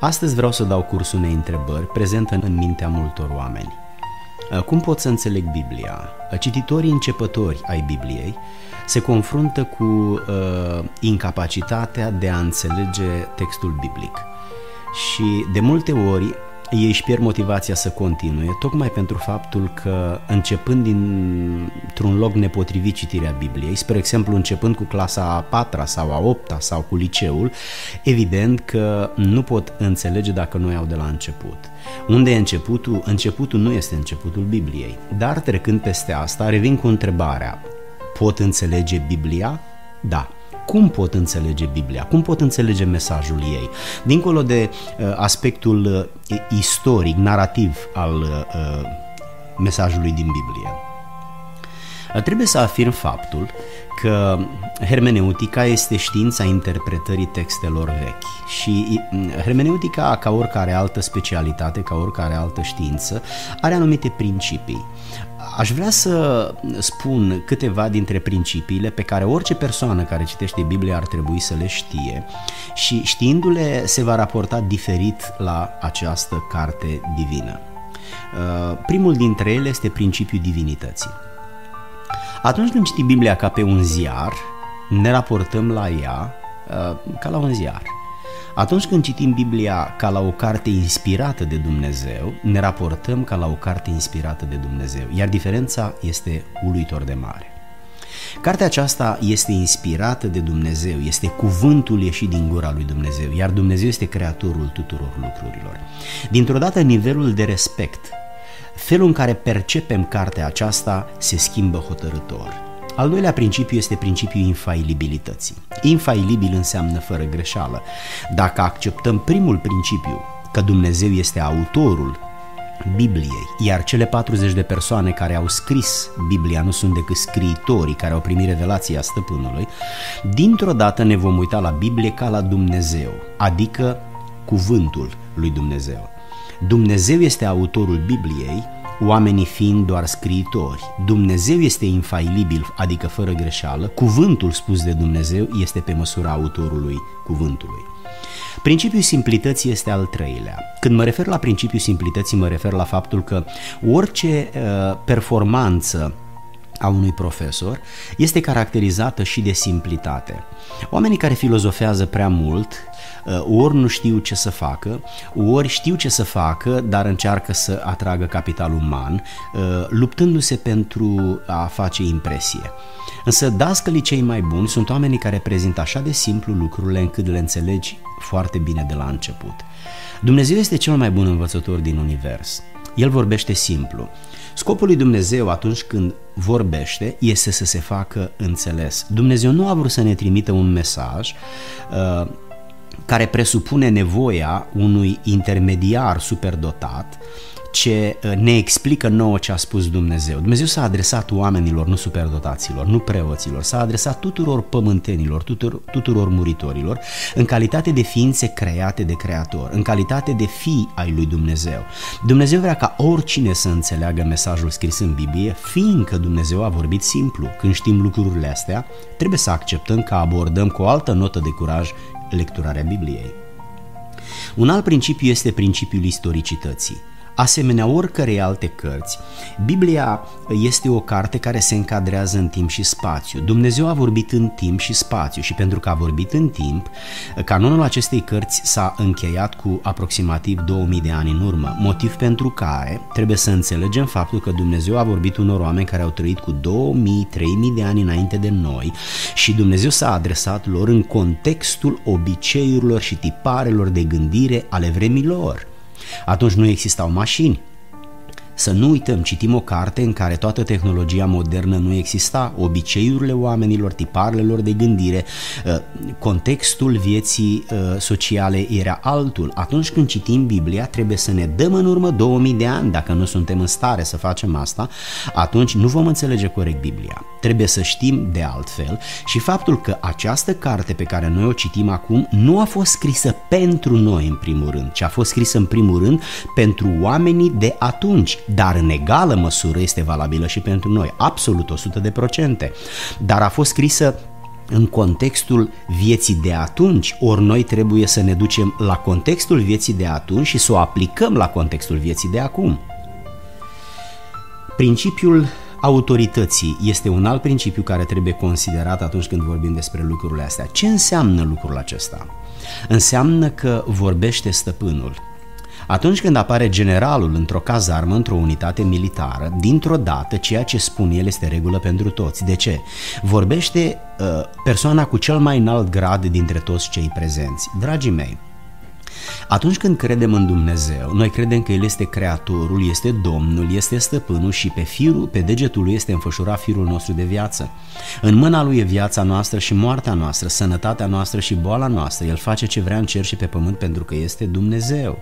Astăzi vreau să dau curs unei întrebări prezentă în mintea multor oameni. Uh, cum pot să înțeleg Biblia? Uh, cititorii începători ai Bibliei se confruntă cu uh, incapacitatea de a înțelege textul biblic. Și de multe ori ei își pierd motivația să continue, tocmai pentru faptul că începând dintr-un loc nepotrivit citirea Bibliei, spre exemplu începând cu clasa a patra sau a opta sau cu liceul, evident că nu pot înțelege dacă nu iau de la început. Unde e începutul? Începutul nu este începutul Bibliei. Dar trecând peste asta, revin cu întrebarea, pot înțelege Biblia? Da cum pot înțelege Biblia, cum pot înțelege mesajul ei. Dincolo de uh, aspectul uh, istoric, narrativ al uh, mesajului din Biblie. Uh, trebuie să afirm faptul că hermeneutica este știința interpretării textelor vechi și uh, hermeneutica, ca oricare altă specialitate, ca oricare altă știință, are anumite principii. Aș vrea să spun câteva dintre principiile pe care orice persoană care citește Biblia ar trebui să le știe și știindu-le se va raporta diferit la această carte divină. Uh, primul dintre ele este principiul divinității. Atunci când citim Biblia ca pe un ziar, ne raportăm la ea uh, ca la un ziar – atunci când citim Biblia ca la o carte inspirată de Dumnezeu, ne raportăm ca la o carte inspirată de Dumnezeu, iar diferența este uluitor de mare. Cartea aceasta este inspirată de Dumnezeu, este cuvântul ieșit din gura lui Dumnezeu, iar Dumnezeu este creatorul tuturor lucrurilor. Dintr-o dată, nivelul de respect, felul în care percepem cartea aceasta se schimbă hotărător. Al doilea principiu este principiul infailibilității. Infailibil înseamnă fără greșeală. Dacă acceptăm primul principiu, că Dumnezeu este autorul Bibliei, iar cele 40 de persoane care au scris Biblia nu sunt decât scriitorii care au primit revelația stăpânului, dintr-o dată ne vom uita la Biblie ca la Dumnezeu, adică cuvântul lui Dumnezeu. Dumnezeu este autorul Bibliei, oamenii fiind doar scriitori. Dumnezeu este infailibil, adică fără greșeală, cuvântul spus de Dumnezeu este pe măsura autorului cuvântului. Principiul simplității este al treilea. Când mă refer la principiul simplității, mă refer la faptul că orice uh, performanță a unui profesor este caracterizată și de simplitate. Oamenii care filozofează prea mult Uh, ori nu știu ce să facă, ori știu ce să facă, dar încearcă să atragă capital uman, uh, luptându-se pentru a face impresie. Însă dascălii cei mai buni sunt oamenii care prezintă așa de simplu lucrurile încât le înțelegi foarte bine de la început. Dumnezeu este cel mai bun învățător din univers. El vorbește simplu. Scopul lui Dumnezeu atunci când vorbește este să se facă înțeles. Dumnezeu nu a vrut să ne trimită un mesaj uh, care presupune nevoia unui intermediar superdotat ce uh, ne explică nouă ce a spus Dumnezeu. Dumnezeu s-a adresat oamenilor, nu superdotaților, nu preoților, s-a adresat tuturor pământenilor, tuturor, tuturor muritorilor, în calitate de ființe create de Creator, în calitate de fii ai lui Dumnezeu. Dumnezeu vrea ca oricine să înțeleagă mesajul scris în Biblie, fiindcă Dumnezeu a vorbit simplu. Când știm lucrurile astea, trebuie să acceptăm că abordăm cu o altă notă de curaj lecturarea Bibliei. Un alt principiu este principiul istoricității. Asemenea oricărei alte cărți, Biblia este o carte care se încadrează în timp și spațiu. Dumnezeu a vorbit în timp și spațiu și pentru că a vorbit în timp, canonul acestei cărți s-a încheiat cu aproximativ 2000 de ani în urmă, motiv pentru care trebuie să înțelegem faptul că Dumnezeu a vorbit unor oameni care au trăit cu 2000-3000 de ani înainte de noi și Dumnezeu s-a adresat lor în contextul obiceiurilor și tiparelor de gândire ale vremilor. Atunci nu existau mașini, să nu uităm, citim o carte în care toată tehnologia modernă nu exista, obiceiurile oamenilor, tiparele lor de gândire, uh, contextul vieții uh, sociale era altul. Atunci când citim Biblia, trebuie să ne dăm în urmă 2000 de ani, dacă nu suntem în stare să facem asta, atunci nu vom înțelege corect Biblia. Trebuie să știm de altfel și faptul că această carte pe care noi o citim acum nu a fost scrisă pentru noi în primul rând, ci a fost scrisă în primul rând pentru oamenii de atunci, dar în egală măsură este valabilă și pentru noi, absolut 100 de procente. Dar a fost scrisă în contextul vieții de atunci, ori noi trebuie să ne ducem la contextul vieții de atunci și să o aplicăm la contextul vieții de acum. Principiul autorității este un alt principiu care trebuie considerat atunci când vorbim despre lucrurile astea. Ce înseamnă lucrul acesta? Înseamnă că vorbește stăpânul. Atunci când apare generalul într-o cazarmă, într-o unitate militară, dintr-o dată ceea ce spune el este regulă pentru toți. De ce? Vorbește uh, persoana cu cel mai înalt grad dintre toți cei prezenți. Dragii mei, atunci când credem în Dumnezeu, noi credem că El este Creatorul, este Domnul, este Stăpânul și pe, firul, pe degetul Lui este înfășurat firul nostru de viață. În mâna Lui e viața noastră și moartea noastră, sănătatea noastră și boala noastră. El face ce vrea în cer și pe pământ pentru că este Dumnezeu.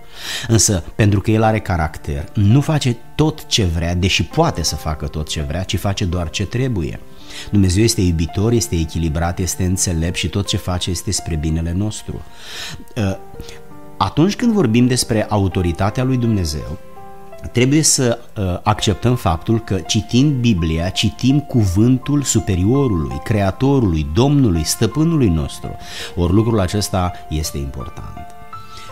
Însă, pentru că El are caracter, nu face tot ce vrea, deși poate să facă tot ce vrea, ci face doar ce trebuie. Dumnezeu este iubitor, este echilibrat, este înțelept și tot ce face este spre binele nostru. Uh, atunci când vorbim despre autoritatea lui Dumnezeu, trebuie să uh, acceptăm faptul că citind Biblia, citim cuvântul superiorului, creatorului, domnului, stăpânului nostru. Ori lucrul acesta este important.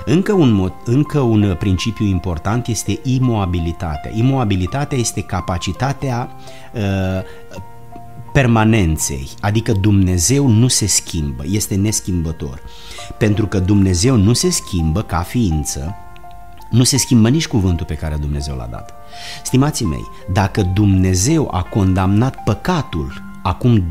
Încă un, mod, încă un principiu important este imobilitatea. Imobilitatea este capacitatea uh, permanenței, adică Dumnezeu nu se schimbă, este neschimbător. Pentru că Dumnezeu nu se schimbă ca ființă, nu se schimbă nici cuvântul pe care Dumnezeu l-a dat. Stimații mei, dacă Dumnezeu a condamnat păcatul acum 2-3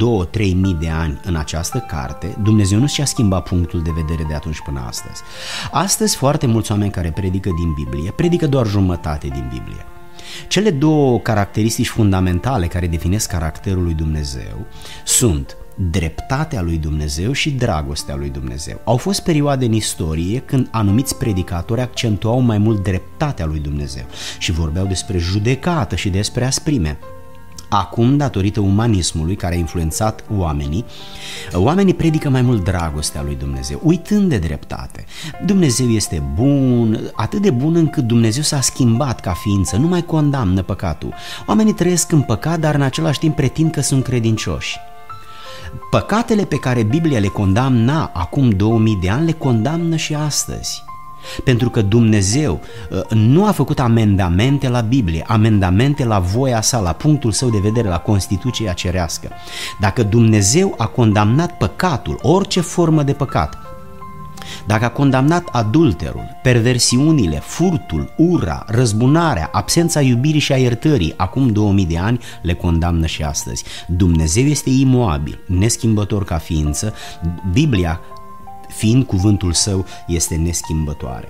mii de ani în această carte, Dumnezeu nu și-a schimbat punctul de vedere de atunci până astăzi. Astăzi foarte mulți oameni care predică din Biblie, predică doar jumătate din Biblie. Cele două caracteristici fundamentale care definesc caracterul lui Dumnezeu sunt dreptatea lui Dumnezeu și dragostea lui Dumnezeu. Au fost perioade în istorie când anumiți predicatori accentuau mai mult dreptatea lui Dumnezeu și vorbeau despre judecată și despre asprime. Acum, datorită umanismului care a influențat oamenii, oamenii predică mai mult dragostea lui Dumnezeu, uitând de dreptate. Dumnezeu este bun, atât de bun încât Dumnezeu s-a schimbat ca ființă, nu mai condamnă păcatul. Oamenii trăiesc în păcat, dar în același timp pretind că sunt credincioși. Păcatele pe care Biblia le condamna acum 2000 de ani le condamnă și astăzi. Pentru că Dumnezeu uh, nu a făcut amendamente la Biblie, amendamente la voia sa, la punctul său de vedere, la Constituția cerească. Dacă Dumnezeu a condamnat păcatul, orice formă de păcat, dacă a condamnat adulterul, perversiunile, furtul, ura, răzbunarea, absența iubirii și a iertării, acum 2000 de ani, le condamnă și astăzi. Dumnezeu este imoabil, neschimbător ca ființă, Biblia fiind cuvântul său, este neschimbătoare.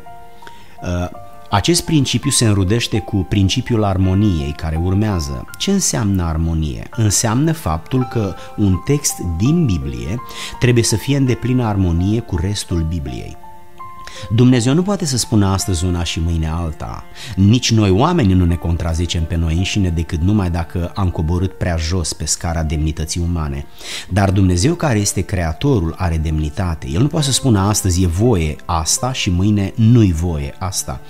Uh, acest principiu se înrudește cu principiul armoniei care urmează. Ce înseamnă armonie? Înseamnă faptul că un text din Biblie trebuie să fie în deplină armonie cu restul Bibliei. Dumnezeu nu poate să spună astăzi una și mâine alta. Nici noi oamenii nu ne contrazicem pe noi înșine decât numai dacă am coborât prea jos pe scara demnității umane. Dar Dumnezeu care este creatorul are demnitate. El nu poate să spună astăzi e voie asta și mâine nu-i voie asta.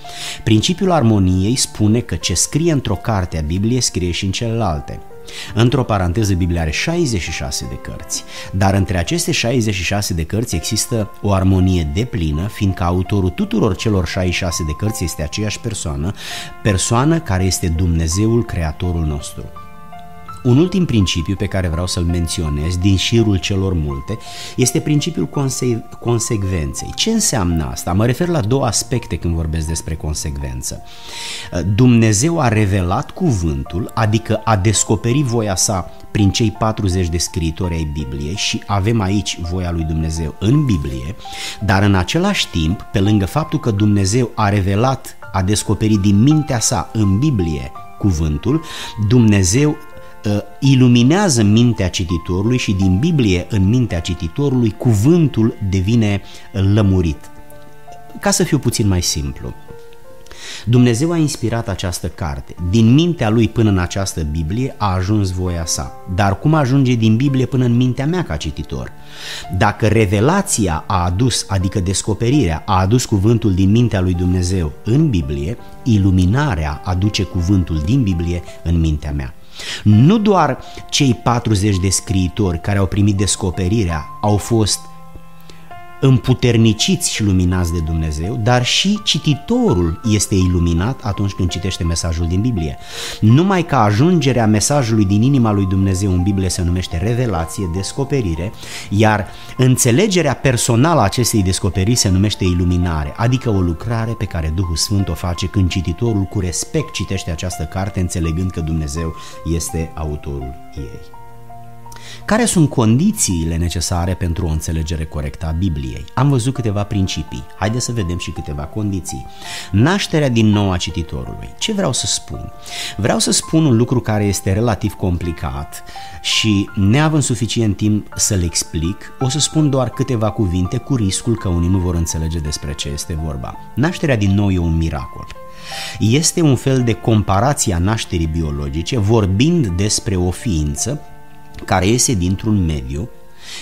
Principiul armoniei spune că ce scrie într-o carte a Bibliei scrie și în celelalte. Într-o paranteză, Biblia are 66 de cărți, dar între aceste 66 de cărți există o armonie deplină, fiindcă autorul tuturor celor 66 de cărți este aceeași persoană, persoană care este Dumnezeul Creatorul nostru. Un ultim principiu pe care vreau să-l menționez din șirul celor multe este principiul conse- consecvenței. Ce înseamnă asta? Mă refer la două aspecte când vorbesc despre consecvență. Dumnezeu a revelat cuvântul, adică a descoperit voia sa prin cei 40 de scriitori ai Bibliei și avem aici voia lui Dumnezeu în Biblie, dar în același timp, pe lângă faptul că Dumnezeu a revelat, a descoperit din mintea sa în Biblie cuvântul, Dumnezeu Uh, iluminează mintea cititorului și din Biblie în mintea cititorului cuvântul devine lămurit. Ca să fiu puțin mai simplu, Dumnezeu a inspirat această carte. Din mintea lui până în această Biblie a ajuns voia sa. Dar cum ajunge din Biblie până în mintea mea ca cititor? Dacă revelația a adus, adică descoperirea, a adus cuvântul din mintea lui Dumnezeu în Biblie, iluminarea aduce cuvântul din Biblie în mintea mea. Nu doar cei 40 de scriitori care au primit descoperirea au fost împuterniciți și luminați de Dumnezeu, dar și cititorul este iluminat atunci când citește mesajul din Biblie. Numai că ajungerea mesajului din inima lui Dumnezeu în Biblie se numește revelație, descoperire, iar înțelegerea personală a acestei descoperiri se numește iluminare, adică o lucrare pe care Duhul Sfânt o face când cititorul cu respect citește această carte înțelegând că Dumnezeu este autorul ei. Care sunt condițiile necesare pentru o înțelegere corectă a Bibliei? Am văzut câteva principii. Haideți să vedem și câteva condiții. Nașterea din nou a cititorului. Ce vreau să spun? Vreau să spun un lucru care este relativ complicat și neavând suficient timp să-l explic, o să spun doar câteva cuvinte cu riscul că unii nu vor înțelege despre ce este vorba. Nașterea din nou e un miracol. Este un fel de comparație a nașterii biologice, vorbind despre o ființă care iese dintr-un mediu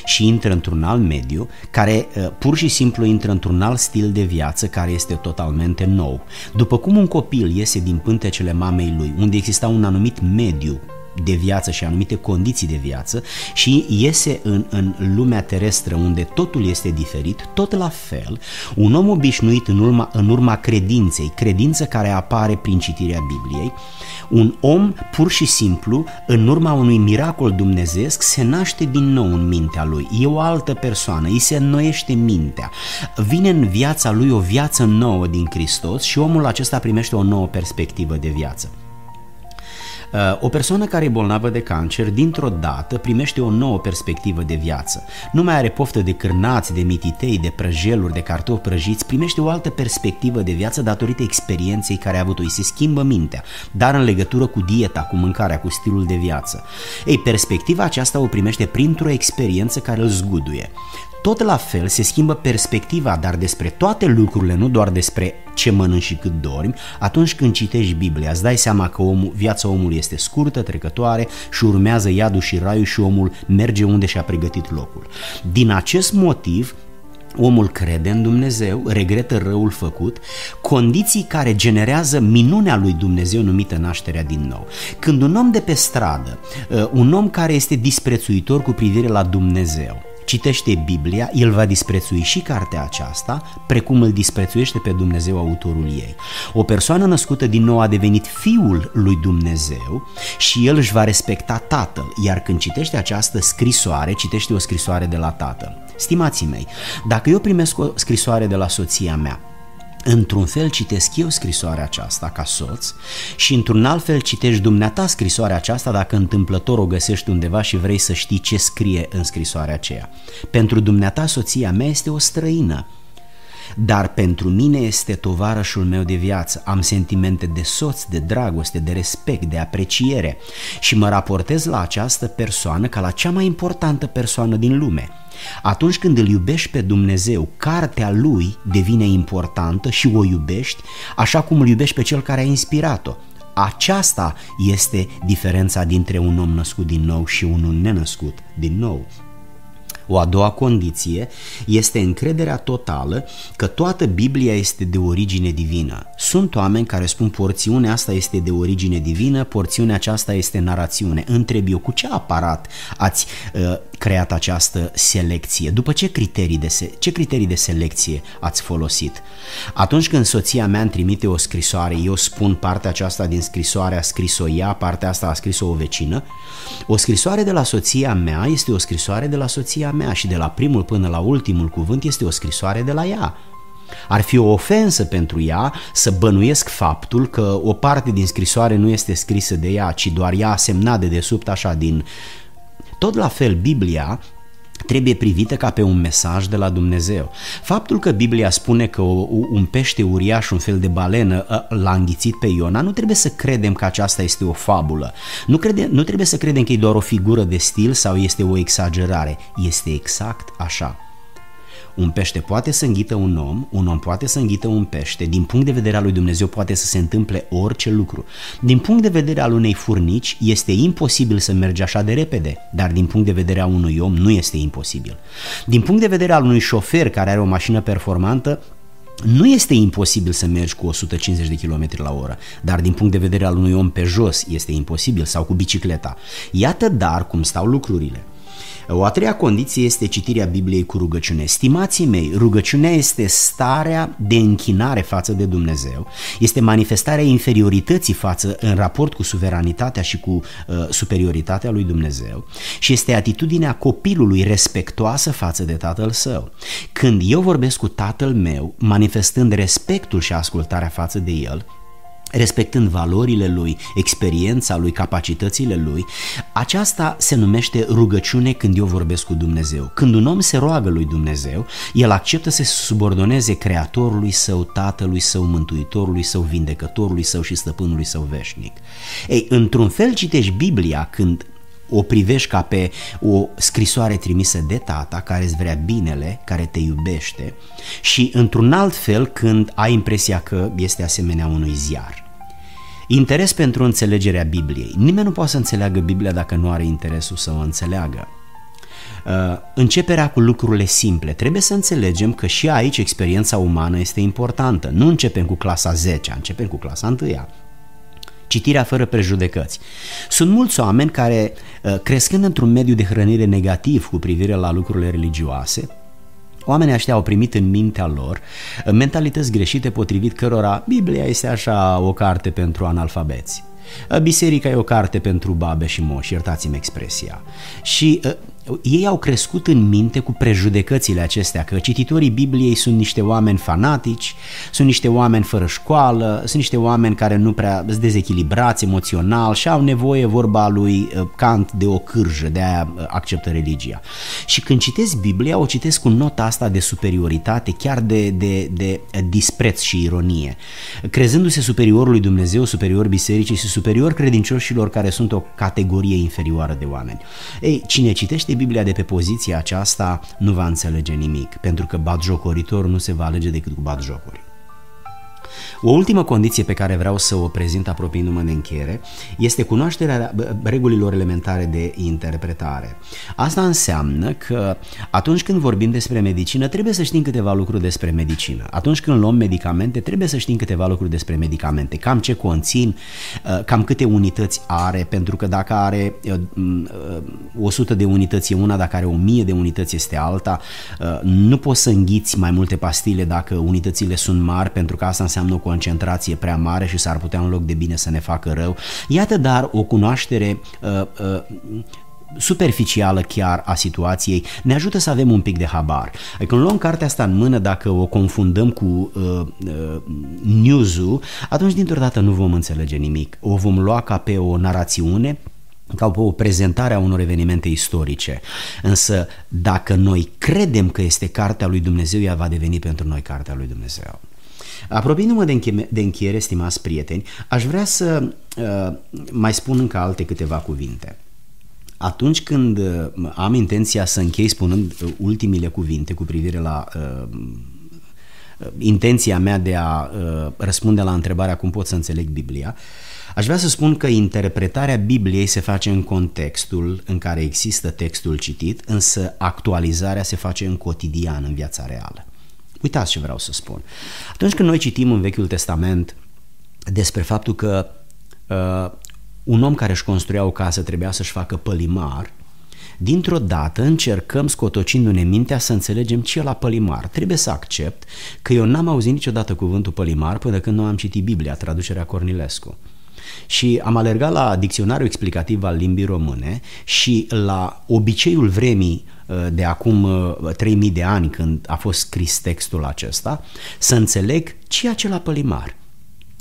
și intră într-un alt mediu, care uh, pur și simplu intră într-un alt stil de viață care este totalmente nou. După cum un copil iese din pântecele mamei lui, unde exista un anumit mediu de viață și anumite condiții de viață și iese în, în lumea terestră unde totul este diferit, tot la fel, un om obișnuit în urma, în urma credinței, credință care apare prin citirea Bibliei, un om pur și simplu, în urma unui miracol dumnezeesc, se naște din nou în mintea lui, e o altă persoană, îi se înnoiește mintea, vine în viața lui o viață nouă din Hristos și omul acesta primește o nouă perspectivă de viață. Uh, o persoană care e bolnavă de cancer, dintr-o dată, primește o nouă perspectivă de viață. Nu mai are poftă de cârnați, de mititei, de prăjeluri, de cartofi prăjiți, primește o altă perspectivă de viață datorită experienței care a avut-o. Îi se schimbă mintea, dar în legătură cu dieta, cu mâncarea, cu stilul de viață. Ei, perspectiva aceasta o primește printr-o experiență care îl zguduie. Tot la fel se schimbă perspectiva, dar despre toate lucrurile, nu doar despre ce mănânci și cât dormi, atunci când citești Biblia, îți dai seama că omul, viața omului este scurtă, trecătoare și urmează iadul și raiul și omul merge unde și-a pregătit locul. Din acest motiv, Omul crede în Dumnezeu, regretă răul făcut, condiții care generează minunea lui Dumnezeu numită nașterea din nou. Când un om de pe stradă, uh, un om care este disprețuitor cu privire la Dumnezeu, citește Biblia, el va disprețui și cartea aceasta, precum îl disprețuiește pe Dumnezeu autorul ei. O persoană născută din nou a devenit fiul lui Dumnezeu și el își va respecta tatăl, iar când citește această scrisoare, citește o scrisoare de la tatăl. Stimații mei, dacă eu primesc o scrisoare de la soția mea, Într-un fel citesc eu scrisoarea aceasta ca soț și într-un alt fel citești dumneata scrisoarea aceasta dacă întâmplător o găsești undeva și vrei să știi ce scrie în scrisoarea aceea. Pentru dumneata soția mea este o străină, dar pentru mine este tovarășul meu de viață. Am sentimente de soț, de dragoste, de respect, de apreciere și mă raportez la această persoană ca la cea mai importantă persoană din lume – atunci când îl iubești pe Dumnezeu, cartea lui devine importantă și o iubești așa cum îl iubești pe cel care a inspirat-o. Aceasta este diferența dintre un om născut din nou și unul nenăscut din nou. O a doua condiție este încrederea totală că toată Biblia este de origine divină. Sunt oameni care spun porțiunea asta este de origine divină, porțiunea aceasta este narațiune. Întreb eu, cu ce aparat ați uh, creat această selecție? După ce criterii de, se- ce criterii de selecție ați folosit? Atunci când soția mea îmi trimite o scrisoare, eu spun partea aceasta din scrisoare a scris-o ea, partea asta a scris-o o vecină. O scrisoare de la soția mea este o scrisoare de la soția mea și de la primul până la ultimul cuvânt este o scrisoare de la ea. Ar fi o ofensă pentru ea să bănuiesc faptul că o parte din scrisoare nu este scrisă de ea, ci doar ea a semnat de desubt așa din... Tot la fel, Biblia trebuie privită ca pe un mesaj de la Dumnezeu. Faptul că Biblia spune că un pește uriaș, un fel de balenă, ă, l-a înghițit pe Iona, nu trebuie să credem că aceasta este o fabulă. Nu, crede, nu trebuie să credem că e doar o figură de stil sau este o exagerare. Este exact așa. Un pește poate să înghită un om, un om poate să înghită un pește, din punct de vedere al lui Dumnezeu poate să se întâmple orice lucru. Din punct de vedere al unei furnici este imposibil să mergi așa de repede, dar din punct de vedere al unui om nu este imposibil. Din punct de vedere al unui șofer care are o mașină performantă, Nu este imposibil să mergi cu 150 de km la oră, dar din punct de vedere al unui om pe jos este imposibil sau cu bicicleta. Iată dar cum stau lucrurile. O a treia condiție este citirea Bibliei cu rugăciune. Stimații mei, rugăciunea este starea de închinare față de Dumnezeu, este manifestarea inferiorității față în raport cu suveranitatea și cu uh, superioritatea lui Dumnezeu și este atitudinea copilului respectoasă față de tatăl său. Când eu vorbesc cu tatăl meu, manifestând respectul și ascultarea față de el, respectând valorile lui, experiența lui, capacitățile lui, aceasta se numește rugăciune când eu vorbesc cu Dumnezeu. Când un om se roagă lui Dumnezeu, el acceptă să se subordoneze creatorului său, tatălui său, mântuitorului său, vindecătorului său și stăpânului său veșnic. Ei, într-un fel citești Biblia când o privești ca pe o scrisoare trimisă de tata care îți vrea binele, care te iubește și într-un alt fel când ai impresia că este asemenea unui ziar. Interes pentru înțelegerea Bibliei. Nimeni nu poate să înțeleagă Biblia dacă nu are interesul să o înțeleagă. Uh, începerea cu lucrurile simple. Trebuie să înțelegem că și aici experiența umană este importantă. Nu începem cu clasa 10, începem cu clasa 1 citirea fără prejudecăți. Sunt mulți oameni care, uh, crescând într-un mediu de hrănire negativ cu privire la lucrurile religioase, Oamenii ăștia au primit în mintea lor mentalități greșite potrivit cărora Biblia este așa o carte pentru analfabeți. Biserica e o carte pentru babe și moși, iertați-mi expresia. Și ei au crescut în minte cu prejudecățile acestea, că cititorii Bibliei sunt niște oameni fanatici, sunt niște oameni fără școală, sunt niște oameni care nu prea sunt dezechilibrați emoțional și au nevoie, vorba lui uh, Kant, de o cârjă, de a uh, acceptă religia. Și când citesc Biblia, o citesc cu nota asta de superioritate, chiar de, de, de dispreț și ironie, crezându-se superior lui Dumnezeu, superior bisericii și superior credincioșilor care sunt o categorie inferioară de oameni. Ei, cine citește citește Biblia de pe poziția aceasta, nu va înțelege nimic, pentru că batjocoritor nu se va alege decât cu batjocuri. O ultimă condiție pe care vreau să o prezint apropiindu-mă de încheiere este cunoașterea regulilor elementare de interpretare. Asta înseamnă că atunci când vorbim despre medicină trebuie să știm câteva lucruri despre medicină. Atunci când luăm medicamente trebuie să știm câteva lucruri despre medicamente, cam ce conțin, uh, cam câte unități are, pentru că dacă are 100 uh, de unități e una, dacă are 1000 de unități este alta. Uh, nu poți să înghiți mai multe pastile dacă unitățile sunt mari, pentru că asta înseamnă o concentrație prea mare și s-ar putea în loc de bine să ne facă rău. Iată dar o cunoaștere uh, uh, superficială chiar a situației, ne ajută să avem un pic de habar. Când luăm cartea asta în mână, dacă o confundăm cu uh, uh, news-ul, atunci dintr-o dată nu vom înțelege nimic. O vom lua ca pe o narațiune ca pe o prezentare a unor evenimente istorice. Însă, dacă noi credem că este cartea lui Dumnezeu, ea va deveni pentru noi cartea lui Dumnezeu. Apropiindu-mă de, înche- de încheiere, stimați prieteni, aș vrea să uh, mai spun încă alte câteva cuvinte. Atunci când uh, am intenția să închei spunând uh, ultimile cuvinte cu privire la uh, intenția mea de a uh, răspunde la întrebarea cum pot să înțeleg Biblia, aș vrea să spun că interpretarea Bibliei se face în contextul în care există textul citit, însă actualizarea se face în cotidian, în viața reală. Uitați ce vreau să spun. Atunci când noi citim în Vechiul Testament despre faptul că uh, un om care își construia o casă trebuia să-și facă pălimar, dintr-o dată încercăm, scotocindu-ne mintea, să înțelegem ce e la pălimar. Trebuie să accept că eu n-am auzit niciodată cuvântul pălimar până când nu am citit Biblia, traducerea Cornilescu. Și am alergat la dicționarul explicativ al limbii române și la obiceiul vremii Uh, de acum 3000 uh, de ani când a fost scris textul acesta, să înțeleg ceea ce la pălimar.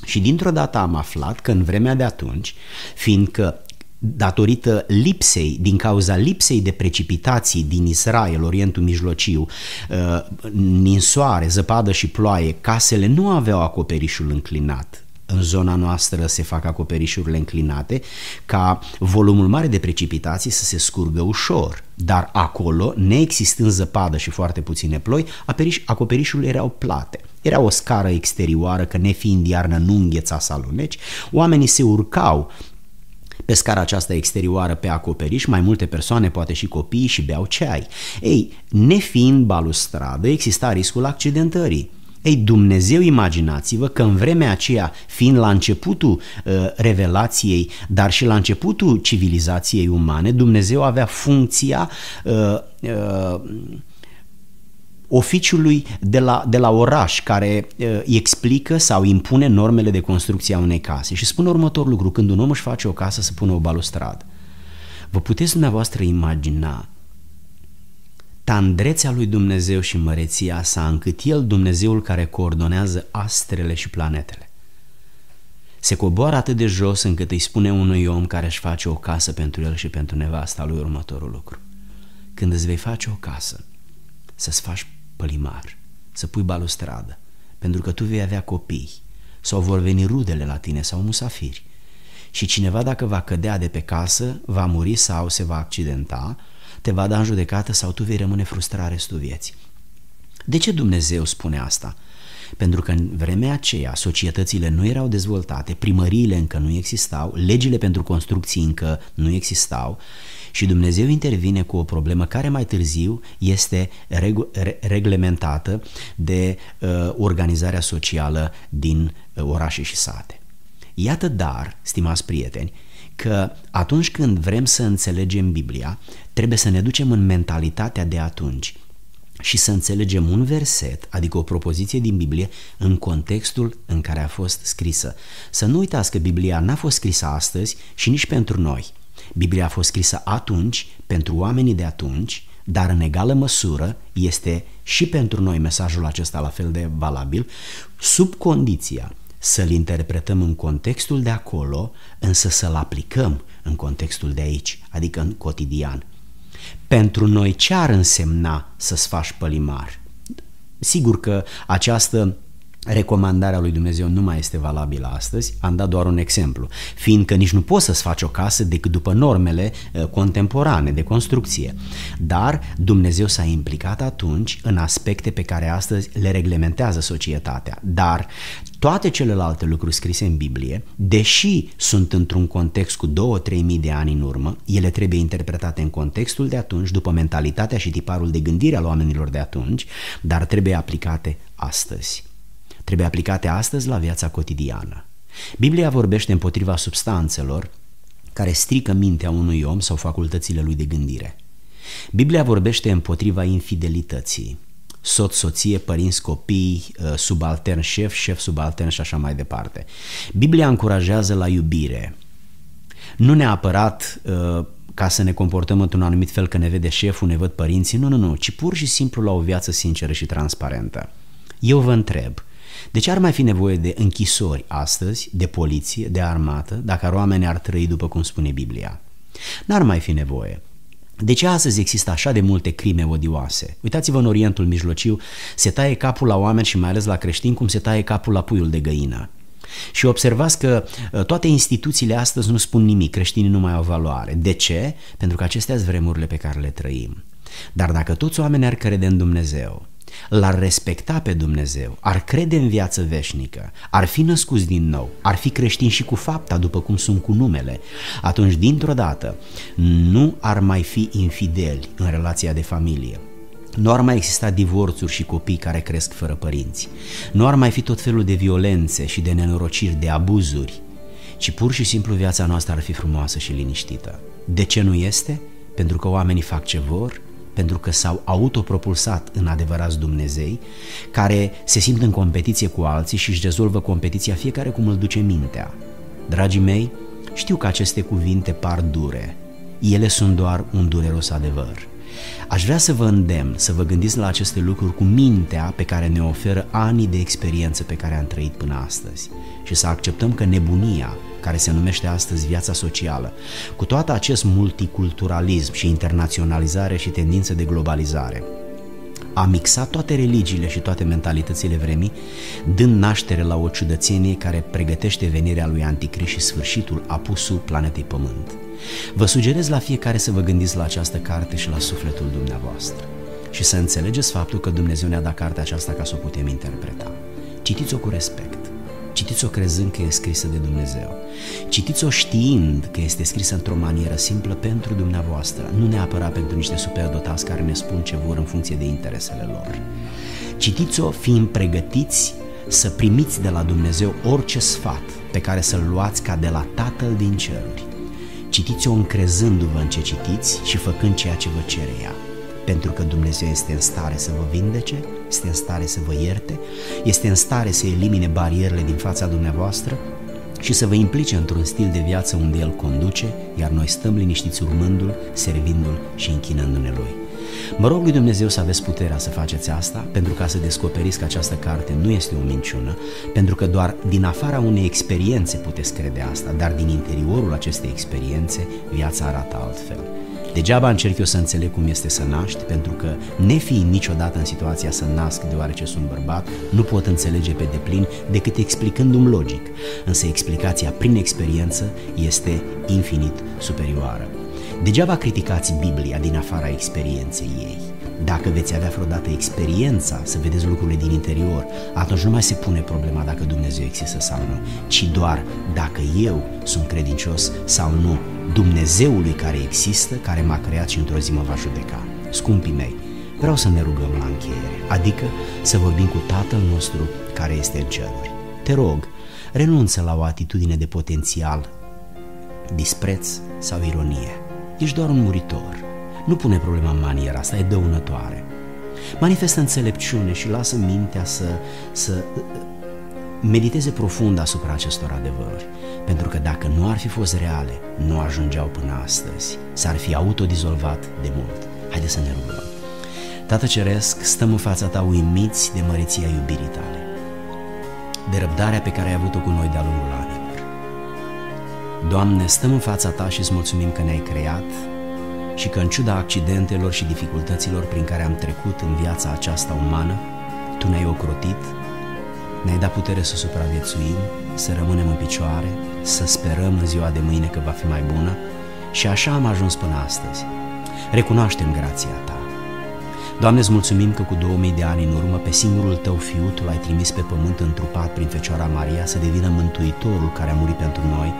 Și dintr-o dată am aflat că în vremea de atunci, fiindcă datorită lipsei, din cauza lipsei de precipitații din Israel, Orientul Mijlociu, uh, ninsoare, zăpadă și ploaie, casele nu aveau acoperișul înclinat în zona noastră se fac acoperișurile înclinate ca volumul mare de precipitații să se scurgă ușor, dar acolo, neexistând zăpadă și foarte puține ploi, acoperișurile erau plate. Era o scară exterioară, că nefiind iarnă nu îngheța să aluneci, oamenii se urcau pe scara aceasta exterioară pe acoperiș, mai multe persoane, poate și copii, și beau ceai. Ei, nefiind balustradă, exista riscul accidentării Ei, Dumnezeu, imaginați-vă că în vremea aceea, fiind la începutul uh, revelației, dar și la începutul civilizației umane, Dumnezeu avea funcția uh, uh, oficiului de la, de la oraș care uh, explică sau impune normele de construcție a unei case și spune următorul lucru, când un om își face o casă să pună o balustradă. Vă puteți dumneavoastră imagina tandrețea lui Dumnezeu și măreția sa, încât El, Dumnezeul care coordonează astrele și planetele, se coboară atât de jos încât îi spune unui om care își face o casă pentru el și pentru nevasta lui următorul lucru. Când îți vei face o casă, să-ți faci pălimar, să pui balustradă, pentru că tu vei avea copii sau vor veni rudele la tine sau musafiri. Și cineva dacă va cădea de pe casă, va muri sau se va accidenta, te va da în judecată sau tu vei rămâne frustrat restul vieții. De ce Dumnezeu spune asta? Pentru că în vremea aceea societățile nu erau dezvoltate, primăriile încă nu existau, legile pentru construcții încă nu existau și Dumnezeu intervine cu o problemă care mai târziu este reg- reglementată de uh, organizarea socială din uh, orașe și sate. Iată dar, stimați prieteni, că atunci când vrem să înțelegem Biblia, trebuie să ne ducem în mentalitatea de atunci și să înțelegem un verset, adică o propoziție din Biblie, în contextul în care a fost scrisă. Să nu uitați că Biblia n-a fost scrisă astăzi și nici pentru noi. Biblia a fost scrisă atunci, pentru oamenii de atunci, dar în egală măsură este și pentru noi mesajul acesta la fel de valabil, sub condiția să-l interpretăm în contextul de acolo, însă să-l aplicăm în contextul de aici, adică în cotidian. Pentru noi ce ar însemna să-ți faci pălimar? Sigur că această recomandarea lui Dumnezeu nu mai este valabilă astăzi, am dat doar un exemplu, fiindcă nici nu poți să-ți faci o casă decât după normele uh, contemporane de construcție. Dar Dumnezeu s-a implicat atunci în aspecte pe care astăzi le reglementează societatea. Dar toate celelalte lucruri scrise în Biblie, deși sunt într-un context cu 2-3 mii de ani în urmă, ele trebuie interpretate în contextul de atunci, după mentalitatea și tiparul de gândire al oamenilor de atunci, dar trebuie aplicate astăzi trebuie aplicate astăzi la viața cotidiană. Biblia vorbește împotriva substanțelor care strică mintea unui om sau facultățile lui de gândire. Biblia vorbește împotriva infidelității, soț, soție, părinți, copii, uh, subaltern, șef, șef, subaltern și așa mai departe. Biblia încurajează la iubire, nu neapărat uh, ca să ne comportăm într-un anumit fel că ne vede șeful, ne văd părinții, nu, nu, nu, ci pur și simplu la o viață sinceră și transparentă. Eu vă întreb, de ce ar mai fi nevoie de închisori astăzi, de poliție, de armată, dacă oamenii ar trăi după cum spune Biblia? N-ar mai fi nevoie. De ce astăzi există așa de multe crime odioase? Uitați-vă în Orientul Mijlociu, se taie capul la oameni și mai ales la creștini cum se taie capul la puiul de găină. Și observați că ă, toate instituțiile astăzi nu spun nimic, creștinii nu mai au valoare. De ce? Pentru că acestea sunt vremurile pe care le trăim. Dar dacă toți oamenii ar crede în Dumnezeu, l-ar respecta pe Dumnezeu, ar crede în viață veșnică, ar fi născuți din nou, ar fi creștini și cu fapta după cum sunt cu numele, atunci dintr-o dată nu ar mai fi infideli în relația de familie. Nu ar mai exista divorțuri și copii care cresc fără părinți. Nu ar mai fi tot felul de violențe și de nenorociri, de abuzuri, ci pur și simplu viața noastră ar fi frumoasă și liniștită. De ce nu este? Pentru că oamenii fac ce vor, pentru că s-au autopropulsat în adevărați Dumnezei, care se simt în competiție cu alții și își rezolvă competiția fiecare cum îl duce mintea. Dragii mei, știu că aceste cuvinte par dure, ele sunt doar un dureros adevăr. Aș vrea să vă îndemn să vă gândiți la aceste lucruri cu mintea pe care ne oferă anii de experiență pe care am trăit până astăzi și să acceptăm că nebunia care se numește astăzi viața socială, cu toată acest multiculturalism și internaționalizare și tendință de globalizare, a mixat toate religiile și toate mentalitățile vremii, dând naștere la o ciudățenie care pregătește venirea lui Anticrist și sfârșitul apusul planetei Pământ. Vă sugerez la fiecare să vă gândiți la această carte și la sufletul dumneavoastră și să înțelegeți faptul că Dumnezeu ne-a dat cartea aceasta ca să o putem interpreta. Citiți-o cu respect Citiți-o crezând că e scrisă de Dumnezeu. Citiți-o știind că este scrisă într-o manieră simplă pentru dumneavoastră, nu neapărat pentru niște superdotați care ne spun ce vor în funcție de interesele lor. Citiți-o fiind pregătiți să primiți de la Dumnezeu orice sfat pe care să-l luați ca de la Tatăl din ceruri. Citiți-o încrezându-vă în ce citiți și făcând ceea ce vă cere ea. Pentru că Dumnezeu este în stare să vă vindece, este în stare să vă ierte, este în stare să elimine barierele din fața dumneavoastră și să vă implice într-un stil de viață unde El conduce, iar noi stăm liniștiți urmându-L, servindu-L și închinându-ne Lui. Mă rog lui Dumnezeu să aveți puterea să faceți asta, pentru ca să descoperiți că această carte nu este o minciună, pentru că doar din afara unei experiențe puteți crede asta, dar din interiorul acestei experiențe viața arată altfel. Degeaba încerc eu să înțeleg cum este să naști, pentru că, nefiind niciodată în situația să nasc deoarece sunt bărbat, nu pot înțelege pe deplin decât explicându-mi logic, însă explicația prin experiență este infinit superioară. Degeaba criticați Biblia din afara experienței ei. Dacă veți avea vreodată experiența să vedeți lucrurile din interior, atunci nu mai se pune problema dacă Dumnezeu există sau nu, ci doar dacă eu sunt credincios sau nu Dumnezeului care există, care m-a creat și într-o zi mă va judeca. Scumpii mei, vreau să ne rugăm la încheiere, adică să vorbim cu Tatăl nostru care este în ceruri. Te rog, renunță la o atitudine de potențial, dispreț sau ironie. Ești doar un muritor. Nu pune problema în maniera asta, e dăunătoare. Manifestă înțelepciune și lasă mintea să, să mediteze profund asupra acestor adevăruri. Pentru că dacă nu ar fi fost reale, nu ajungeau până astăzi. S-ar fi autodizolvat de mult. Haideți să ne rugăm. Tată Ceresc, stăm în fața Ta uimiți de măreția iubirii Tale, de răbdarea pe care ai avut-o cu noi de-a lungul anilor. Doamne, stăm în fața Ta și îți mulțumim că ne-ai creat și că în ciuda accidentelor și dificultăților prin care am trecut în viața aceasta umană, Tu ne-ai ocrotit, ne-ai dat putere să supraviețuim, să rămânem în picioare, să sperăm în ziua de mâine că va fi mai bună și așa am ajuns până astăzi. Recunoaștem grația Ta Doamne, îți mulțumim că cu 2000 de ani în urmă pe singurul Tău Fiu Tu l-ai trimis pe pământ întrupat prin Fecioara Maria să devină Mântuitorul care a murit pentru noi,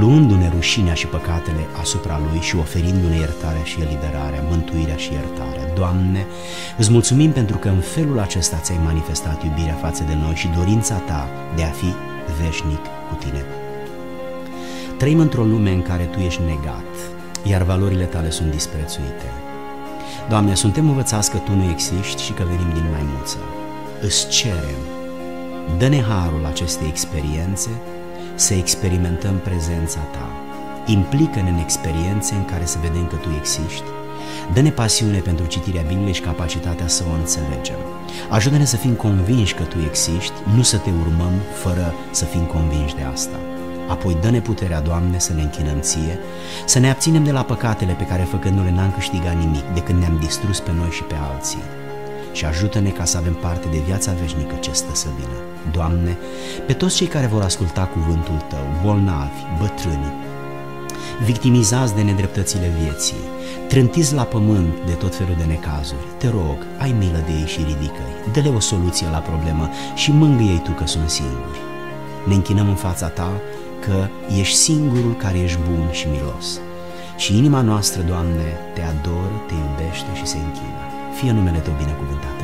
luându-ne rușinea și păcatele asupra Lui și oferindu-ne iertarea și eliberarea, mântuirea și iertarea. Doamne, îți mulțumim pentru că în felul acesta ți-ai manifestat iubirea față de noi și dorința Ta de a fi veșnic cu Tine. Trăim într-o lume în care Tu ești negat, iar valorile Tale sunt disprețuite. Doamne, suntem învățați că Tu nu existi și că venim din maimuță. Îți cerem, dă-ne harul acestei experiențe să experimentăm prezența Ta. Implică-ne în experiențe în care să vedem că Tu existi. Dă-ne pasiune pentru citirea Bibliei și capacitatea să o înțelegem. Ajută-ne să fim convinși că Tu existi, nu să Te urmăm fără să fim convinși de asta. Apoi dă-ne puterea, Doamne, să ne închinăm Ție, să ne abținem de la păcatele pe care făcându-le n-am câștigat nimic, de când ne-am distrus pe noi și pe alții. Și ajută-ne ca să avem parte de viața veșnică ce stă să vină. Doamne, pe toți cei care vor asculta cuvântul Tău, bolnavi, bătrâni, victimizați de nedreptățile vieții, trântiți la pământ de tot felul de necazuri, te rog, ai milă de ei și ridică-i, dă-le o soluție la problemă și mângâie-i Tu că sunt singuri. Ne închinăm în fața Ta că ești singurul care ești bun și milos. Și inima noastră, Doamne, te adoră, te iubește și se închină. Fie numele Tău binecuvântat în